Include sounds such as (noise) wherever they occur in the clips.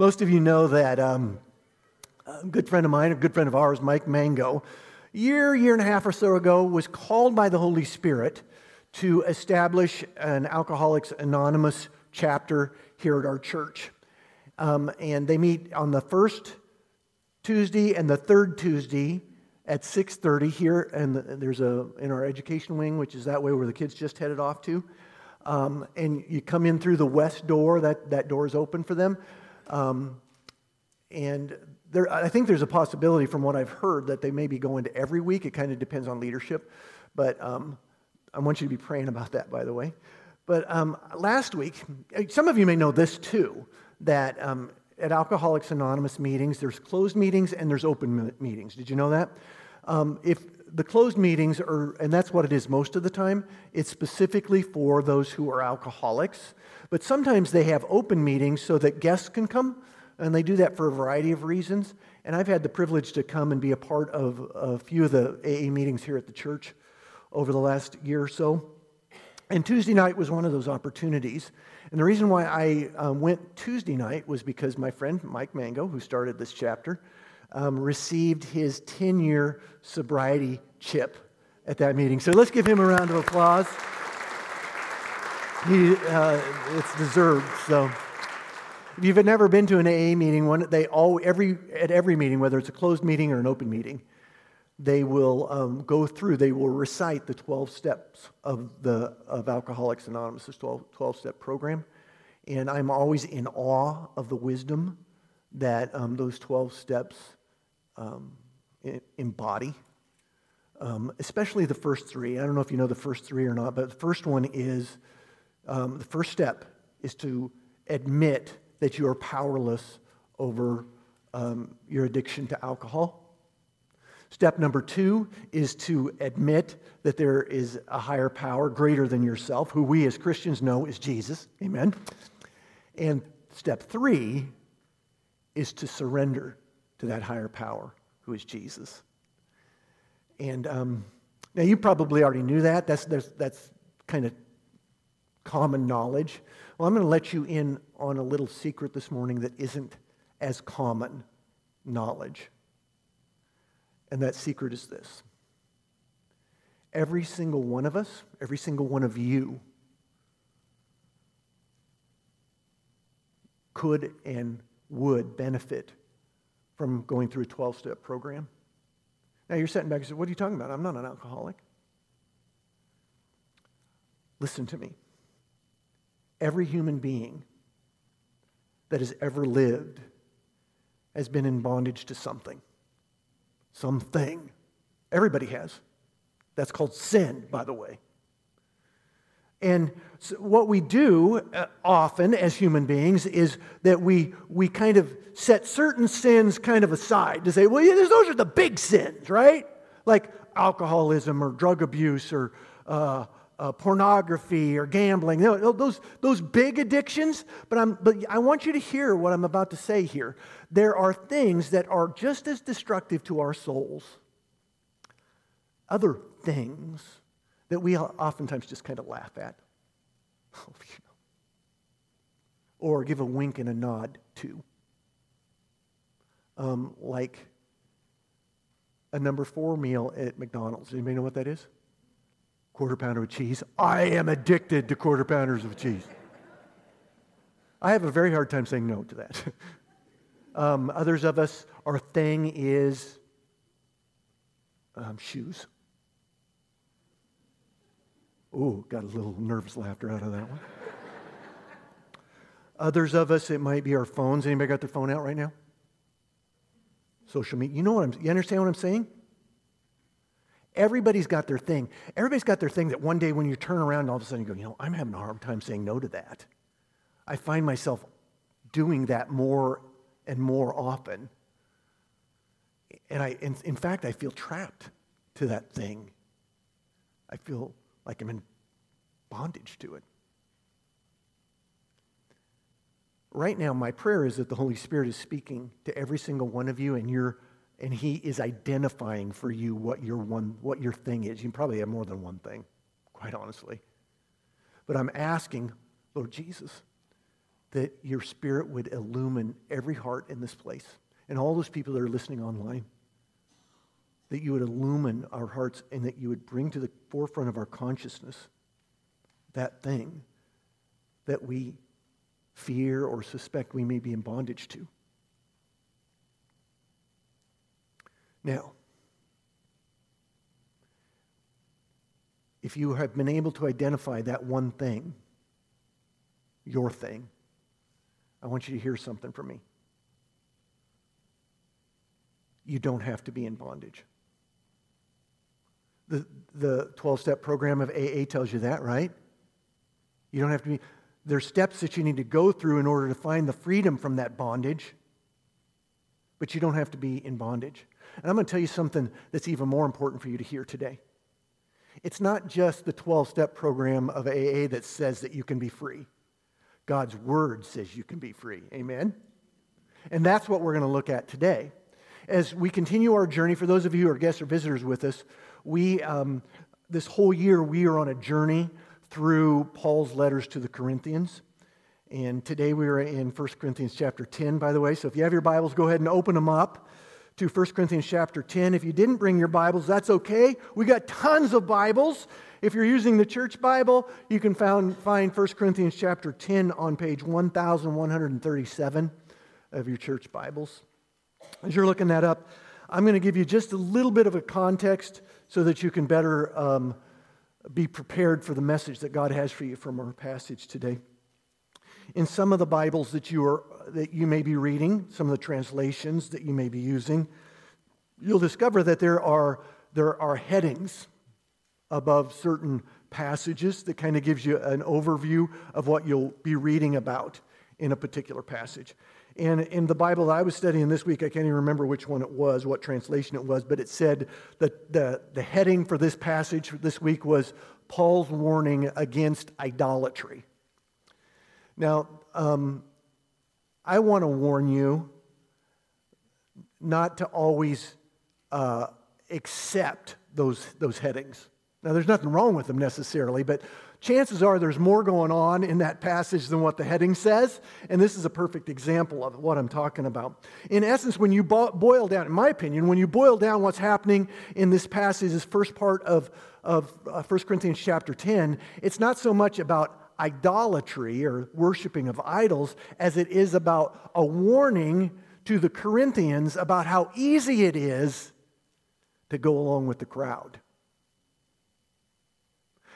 Most of you know that um, a good friend of mine, a good friend of ours, Mike Mango, year, year and a half or so ago, was called by the Holy Spirit to establish an Alcoholics Anonymous chapter here at our church. Um, and they meet on the first Tuesday and the third Tuesday at 6.30 here and there's a in our education wing which is that way where the kids just headed off to um, and you come in through the west door that, that door is open for them um, and there, i think there's a possibility from what i've heard that they may be going to every week it kind of depends on leadership but um, i want you to be praying about that by the way but um, last week some of you may know this too that um, at Alcoholics Anonymous meetings, there's closed meetings and there's open meetings. Did you know that? Um, if the closed meetings are, and that's what it is most of the time, it's specifically for those who are alcoholics. But sometimes they have open meetings so that guests can come, and they do that for a variety of reasons. And I've had the privilege to come and be a part of a few of the AA meetings here at the church over the last year or so. And Tuesday night was one of those opportunities. And the reason why I um, went Tuesday night was because my friend Mike Mango, who started this chapter, um, received his 10 year sobriety chip at that meeting. So let's give him a round of applause. He, uh, it's deserved. So if you've never been to an AA meeting, one, they all, every, at every meeting, whether it's a closed meeting or an open meeting, they will um, go through, they will recite the 12 steps of, the, of Alcoholics Anonymous, 12, 12 step program. And I'm always in awe of the wisdom that um, those 12 steps um, embody, um, especially the first three. I don't know if you know the first three or not, but the first one is um, the first step is to admit that you are powerless over um, your addiction to alcohol. Step number two is to admit that there is a higher power greater than yourself, who we as Christians know is Jesus. Amen. And step three is to surrender to that higher power, who is Jesus. And um, now you probably already knew that. That's, that's kind of common knowledge. Well, I'm going to let you in on a little secret this morning that isn't as common knowledge. And that secret is this every single one of us, every single one of you, could and would benefit from going through a 12 step program. Now you're sitting back and say, What are you talking about? I'm not an alcoholic. Listen to me. Every human being that has ever lived has been in bondage to something something. Everybody has. That's called sin, by the way. And so what we do uh, often as human beings is that we, we kind of set certain sins kind of aside to say, well, yeah, those are the big sins, right? Like alcoholism or drug abuse or uh, uh, pornography or gambling, those, those big addictions. But, I'm, but I want you to hear what I'm about to say here. There are things that are just as destructive to our souls, other things that we oftentimes just kind of laugh at. (laughs) or give a wink and a nod to. Um, like a number four meal at McDonald's. Anybody know what that is? Quarter pounder with cheese. I am addicted to quarter pounders with cheese. I have a very hard time saying no to that. (laughs) um, others of us, our thing is um, shoes. Ooh, got a little nervous laughter out of that one. (laughs) Others of us, it might be our phones. Anybody got their phone out right now? Social media. You know what I'm, you understand what I'm saying? Everybody's got their thing. Everybody's got their thing that one day when you turn around, all of a sudden you go, you know, I'm having a hard time saying no to that. I find myself doing that more and more often. And I, in, in fact, I feel trapped to that thing. I feel like I'm in bondage to it. Right now, my prayer is that the Holy Spirit is speaking to every single one of you, and you're and he is identifying for you what your one what your thing is. You probably have more than one thing, quite honestly. But I'm asking, Lord Jesus, that your spirit would illumine every heart in this place and all those people that are listening online. That you would illumine our hearts and that you would bring to the forefront of our consciousness that thing that we fear or suspect we may be in bondage to. Now, if you have been able to identify that one thing, your thing, I want you to hear something from me. You don't have to be in bondage. The, the 12 step program of AA tells you that, right? You don't have to be. There's steps that you need to go through in order to find the freedom from that bondage, but you don't have to be in bondage. And I'm going to tell you something that's even more important for you to hear today. It's not just the 12 step program of AA that says that you can be free. God's word says you can be free. Amen? And that's what we're going to look at today. As we continue our journey, for those of you who are guests or visitors with us, we, um, this whole year, we are on a journey through Paul's letters to the Corinthians. And today we are in 1 Corinthians chapter 10, by the way. So if you have your Bibles, go ahead and open them up to 1 Corinthians chapter 10. If you didn't bring your Bibles, that's okay. We got tons of Bibles. If you're using the church Bible, you can found, find 1 Corinthians chapter 10 on page 1137 of your church Bibles. As you're looking that up, I'm going to give you just a little bit of a context so that you can better um, be prepared for the message that God has for you from our passage today. In some of the Bibles that you, are, that you may be reading, some of the translations that you may be using, you'll discover that there are, there are headings above certain passages that kind of gives you an overview of what you'll be reading about in a particular passage. And in the Bible that I was studying this week, I can't even remember which one it was, what translation it was, but it said that the, the heading for this passage this week was Paul's warning against idolatry. Now, um, I want to warn you not to always uh, accept those, those headings. Now, there's nothing wrong with them necessarily, but chances are there's more going on in that passage than what the heading says. And this is a perfect example of what I'm talking about. In essence, when you boil down, in my opinion, when you boil down what's happening in this passage, this first part of, of 1 uh, Corinthians chapter 10, it's not so much about idolatry or worshiping of idols as it is about a warning to the Corinthians about how easy it is to go along with the crowd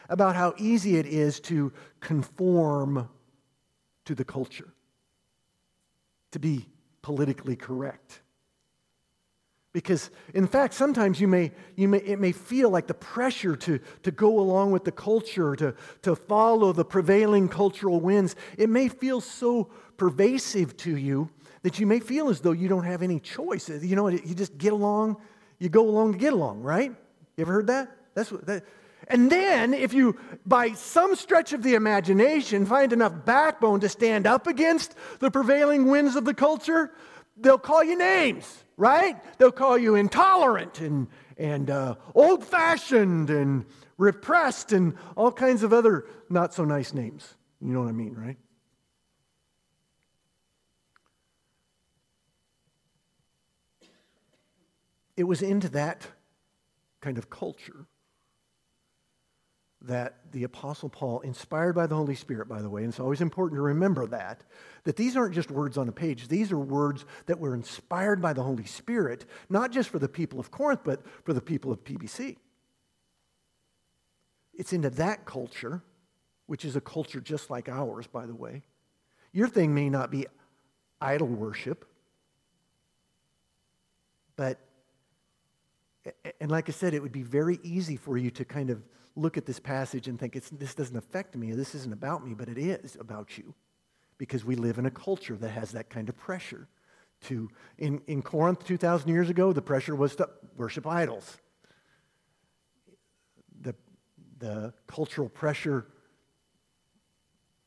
about how easy it is to conform to the culture, to be politically correct. Because, in fact, sometimes you may, you may, it may feel like the pressure to, to go along with the culture, to, to follow the prevailing cultural winds, it may feel so pervasive to you that you may feel as though you don't have any choice. You know, you just get along, you go along to get along, right? You ever heard that? That's what that, and then, if you, by some stretch of the imagination, find enough backbone to stand up against the prevailing winds of the culture, they'll call you names, right? They'll call you intolerant and, and uh, old fashioned and repressed and all kinds of other not so nice names. You know what I mean, right? It was into that kind of culture that the Apostle Paul, inspired by the Holy Spirit, by the way, and it's always important to remember that, that these aren't just words on a page. These are words that were inspired by the Holy Spirit, not just for the people of Corinth, but for the people of PBC. It's into that culture, which is a culture just like ours, by the way. Your thing may not be idol worship, but, and like I said, it would be very easy for you to kind of look at this passage and think, this doesn't affect me, this isn't about me, but it is about you. Because we live in a culture that has that kind of pressure. To, in, in Corinth 2,000 years ago, the pressure was to worship idols. The, the cultural pressure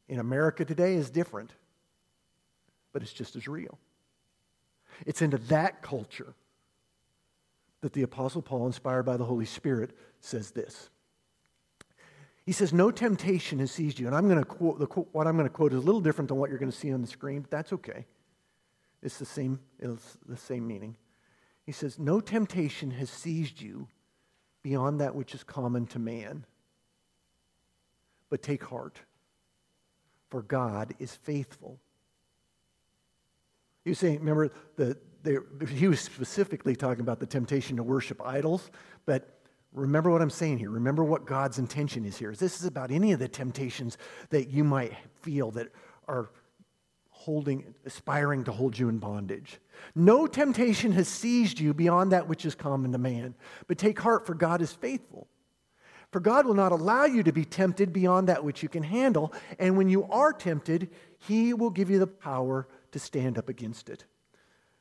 in America today is different, but it's just as real. It's into that culture that the Apostle Paul, inspired by the Holy Spirit, says this He says, No temptation has seized you. And I'm going to quote, the, what I'm going to quote is a little different than what you're going to see on the screen, but that's okay. It's the same, it's the same meaning. He says, No temptation has seized you beyond that which is common to man. But take heart, for God is faithful. He was saying, remember, the, the, he was specifically talking about the temptation to worship idols, but remember what I'm saying here. Remember what God's intention is here. This is about any of the temptations that you might feel that are holding, aspiring to hold you in bondage. No temptation has seized you beyond that which is common to man. But take heart, for God is faithful. For God will not allow you to be tempted beyond that which you can handle. And when you are tempted, He will give you the power to stand up against it.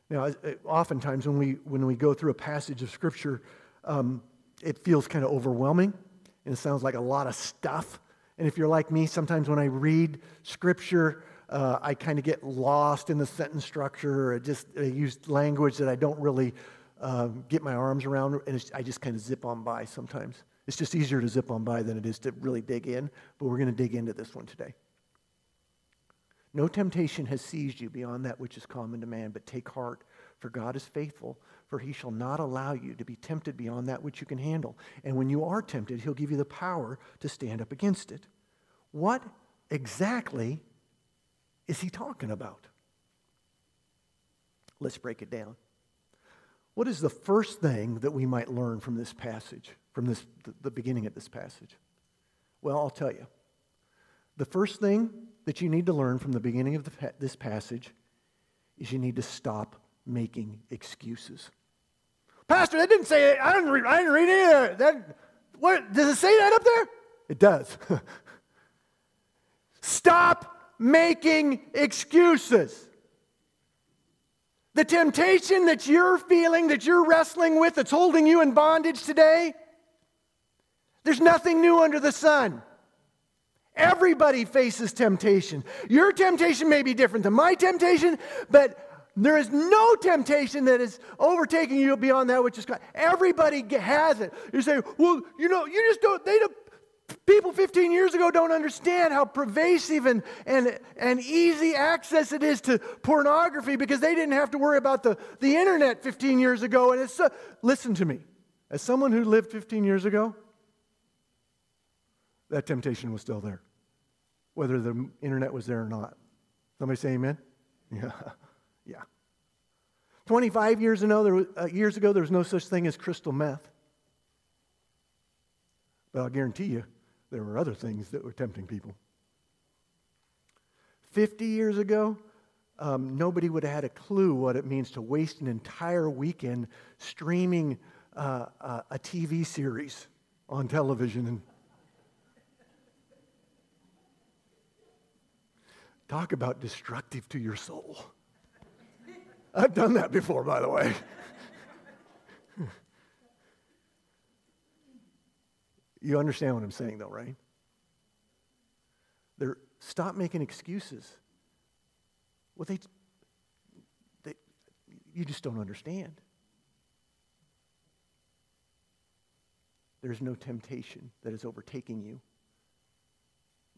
Now, oftentimes when we, when we go through a passage of Scripture, um, it feels kind of overwhelming and it sounds like a lot of stuff. And if you're like me, sometimes when I read Scripture, uh, I kind of get lost in the sentence structure. I just I use language that I don't really uh, get my arms around, and I just kind of zip on by sometimes. It's just easier to zip on by than it is to really dig in, but we're going to dig into this one today. No temptation has seized you beyond that which is common to man, but take heart, for God is faithful, for he shall not allow you to be tempted beyond that which you can handle. And when you are tempted, he'll give you the power to stand up against it. What exactly is he talking about? Let's break it down. What is the first thing that we might learn from this passage, from this, the beginning of this passage? Well, I'll tell you. The first thing that you need to learn from the beginning of the, this passage is you need to stop making excuses. Pastor, that didn't say it. I didn't read, I didn't read any of that. What, does it say that up there? It does. (laughs) Stop making excuses. The temptation that you're feeling, that you're wrestling with, that's holding you in bondage today, there's nothing new under the sun. Everybody faces temptation. Your temptation may be different than my temptation, but there is no temptation that is overtaking you beyond that which is God. Everybody has it. You say, well, you know, you just don't, they don't, People 15 years ago don't understand how pervasive and, and, and easy access it is to pornography because they didn't have to worry about the, the internet 15 years ago. And it's, uh, listen to me. As someone who lived 15 years ago, that temptation was still there, whether the internet was there or not. Somebody say amen? (laughs) Yeah. Yeah. 25 years ago, uh, years ago, there was no such thing as crystal meth. But I'll guarantee you, there were other things that were tempting people. 50 years ago, um, nobody would have had a clue what it means to waste an entire weekend streaming uh, uh, a TV series on television. And talk about destructive to your soul. I've done that before, by the way. You understand what I'm saying, though, right? They're, stop making excuses. Well, they, they, you just don't understand. There's no temptation that is overtaking you.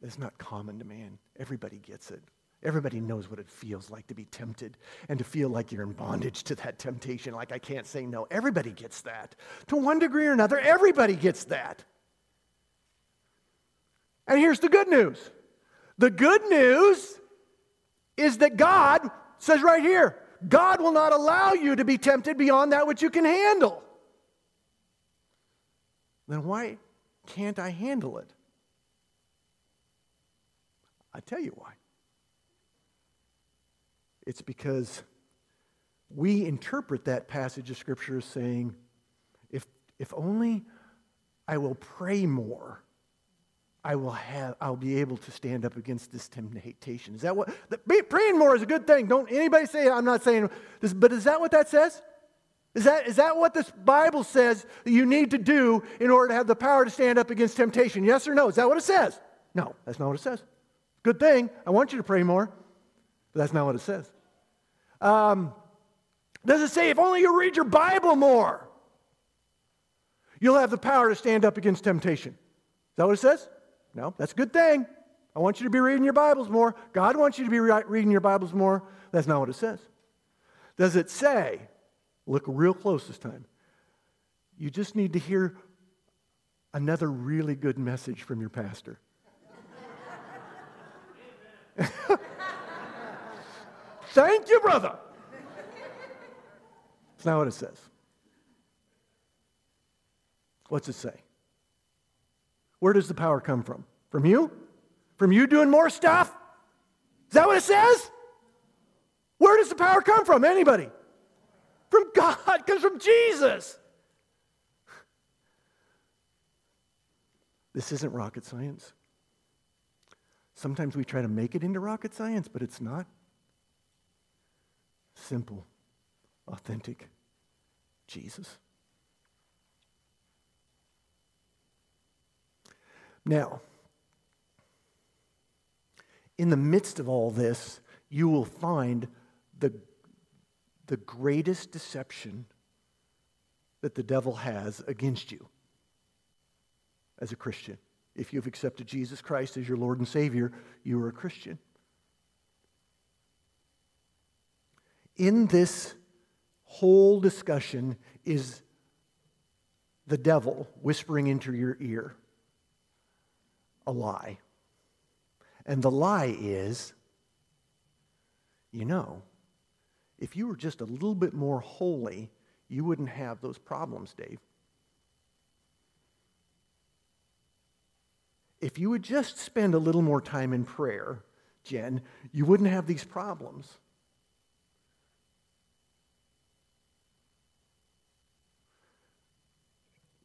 That's not common to man. Everybody gets it. Everybody knows what it feels like to be tempted and to feel like you're in bondage to that temptation, like I can't say no. Everybody gets that. To one degree or another, everybody gets that. And here's the good news the good news is that God says right here, God will not allow you to be tempted beyond that which you can handle. Then why can't I handle it? I tell you why. It's because we interpret that passage of Scripture as saying, if, if only I will pray more, I will have, I'll be able to stand up against this temptation. Is that what, the, praying more is a good thing. Don't anybody say, I'm not saying this, but is that what that says? Is that, is that what this Bible says that you need to do in order to have the power to stand up against temptation? Yes or no? Is that what it says? No, that's not what it says. Good thing. I want you to pray more, but that's not what it says. Um, does it say if only you read your Bible more, you'll have the power to stand up against temptation? Is that what it says? No, that's a good thing. I want you to be reading your Bibles more. God wants you to be re- reading your Bibles more. That's not what it says. Does it say, look real close this time, you just need to hear another really good message from your pastor? (laughs) Thank you, brother. That's not what it says. What's it say? Where does the power come from? From you? From you doing more stuff? Is that what it says? Where does the power come from? Anybody? From God. Comes from Jesus. This isn't rocket science. Sometimes we try to make it into rocket science, but it's not. Simple, authentic Jesus. Now, in the midst of all this, you will find the, the greatest deception that the devil has against you as a Christian. If you've accepted Jesus Christ as your Lord and Savior, you are a Christian. In this whole discussion is the devil whispering into your ear a lie. And the lie is you know, if you were just a little bit more holy, you wouldn't have those problems, Dave. If you would just spend a little more time in prayer, Jen, you wouldn't have these problems.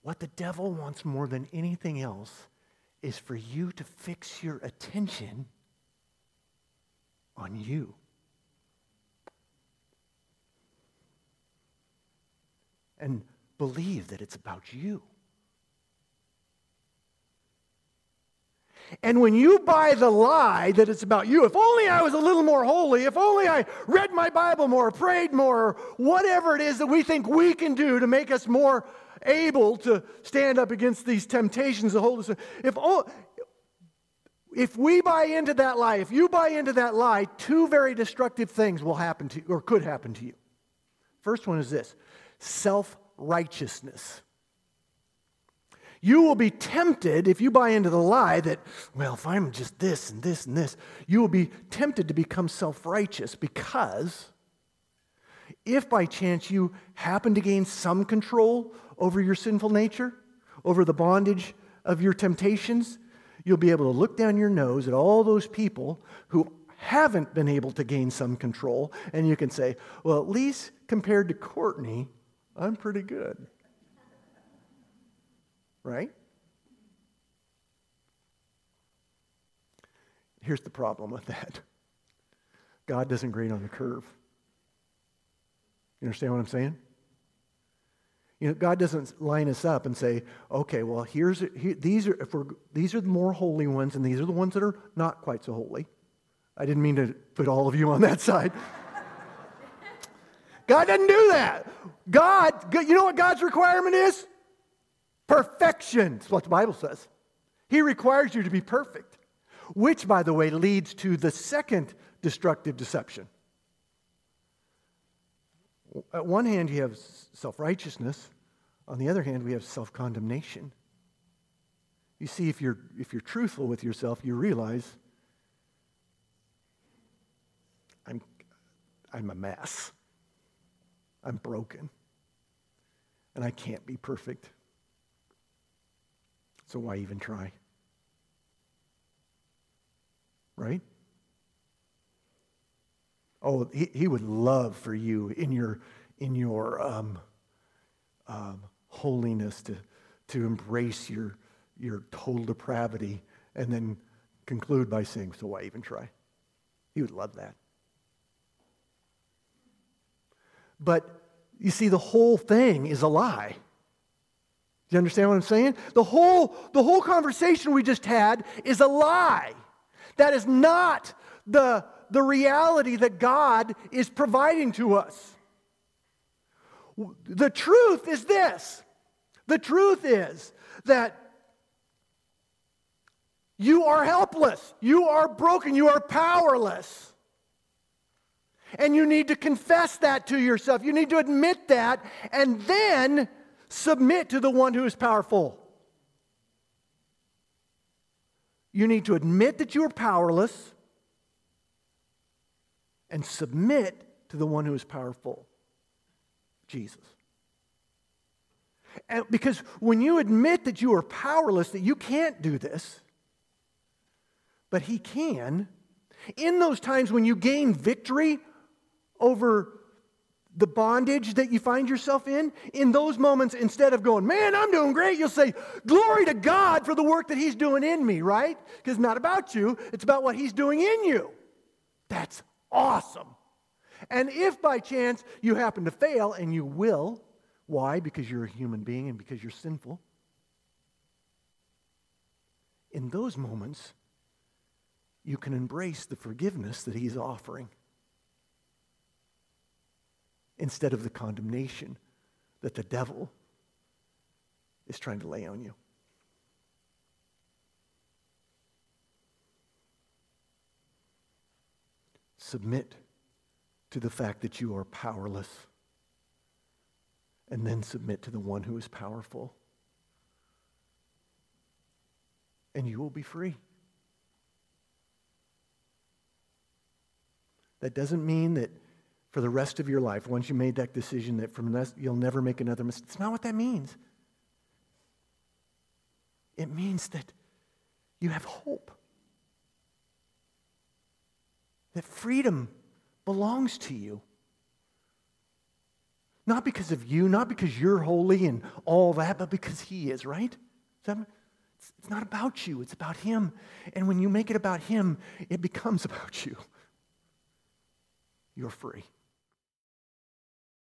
What the devil wants more than anything else is for you to fix your attention on you. And believe that it's about you. And when you buy the lie that it's about you, if only I was a little more holy, if only I read my Bible more, prayed more, whatever it is that we think we can do to make us more able to stand up against these temptations, the Holy Spirit. If, if we buy into that lie, if you buy into that lie, two very destructive things will happen to you, or could happen to you. First one is this self righteousness. You will be tempted, if you buy into the lie that, well, if I'm just this and this and this, you will be tempted to become self righteous because if by chance you happen to gain some control over your sinful nature, over the bondage of your temptations, you'll be able to look down your nose at all those people who haven't been able to gain some control, and you can say, well, at least compared to Courtney, I'm pretty good. Right? Here's the problem with that God doesn't grade on the curve. You understand what I'm saying? You know, God doesn't line us up and say, okay, well, here's here, these are if we're, these are the more holy ones, and these are the ones that are not quite so holy. I didn't mean to put all of you on that (laughs) side. God doesn't do that. God, you know what God's requirement is? Perfection. That's what the Bible says. He requires you to be perfect, which, by the way, leads to the second destructive deception. At one hand, you have self righteousness. On the other hand, we have self condemnation. You see, if you're, if you're truthful with yourself, you realize I'm, I'm a mess. I'm broken. And I can't be perfect. So why even try? Right? Oh, he, he would love for you in your, in your um, um, holiness to, to embrace your, your total depravity and then conclude by saying, So why even try? He would love that. But you see, the whole thing is a lie. Do you understand what I'm saying? The whole, the whole conversation we just had is a lie. That is not the, the reality that God is providing to us. The truth is this the truth is that You are helpless. You are broken. You are powerless. And you need to confess that to yourself. You need to admit that and then submit to the one who is powerful. You need to admit that you are powerless and submit to the one who is powerful Jesus. And because when you admit that you are powerless, that you can't do this, but He can, in those times when you gain victory over the bondage that you find yourself in, in those moments, instead of going, man, I'm doing great, you'll say, glory to God for the work that He's doing in me, right? Because it's not about you, it's about what He's doing in you. That's awesome. And if by chance you happen to fail, and you will, why? Because you're a human being and because you're sinful. In those moments, you can embrace the forgiveness that He's offering instead of the condemnation that the devil is trying to lay on you. Submit to the fact that you are powerless, and then submit to the one who is powerful. And you will be free. That doesn't mean that for the rest of your life, once you made that decision that from this you'll never make another mistake. It's not what that means. It means that you have hope. That freedom belongs to you. Not because of you, not because you're holy and all that, but because He is, right? It's not about you, it's about Him. And when you make it about Him, it becomes (laughs) about you. You're free.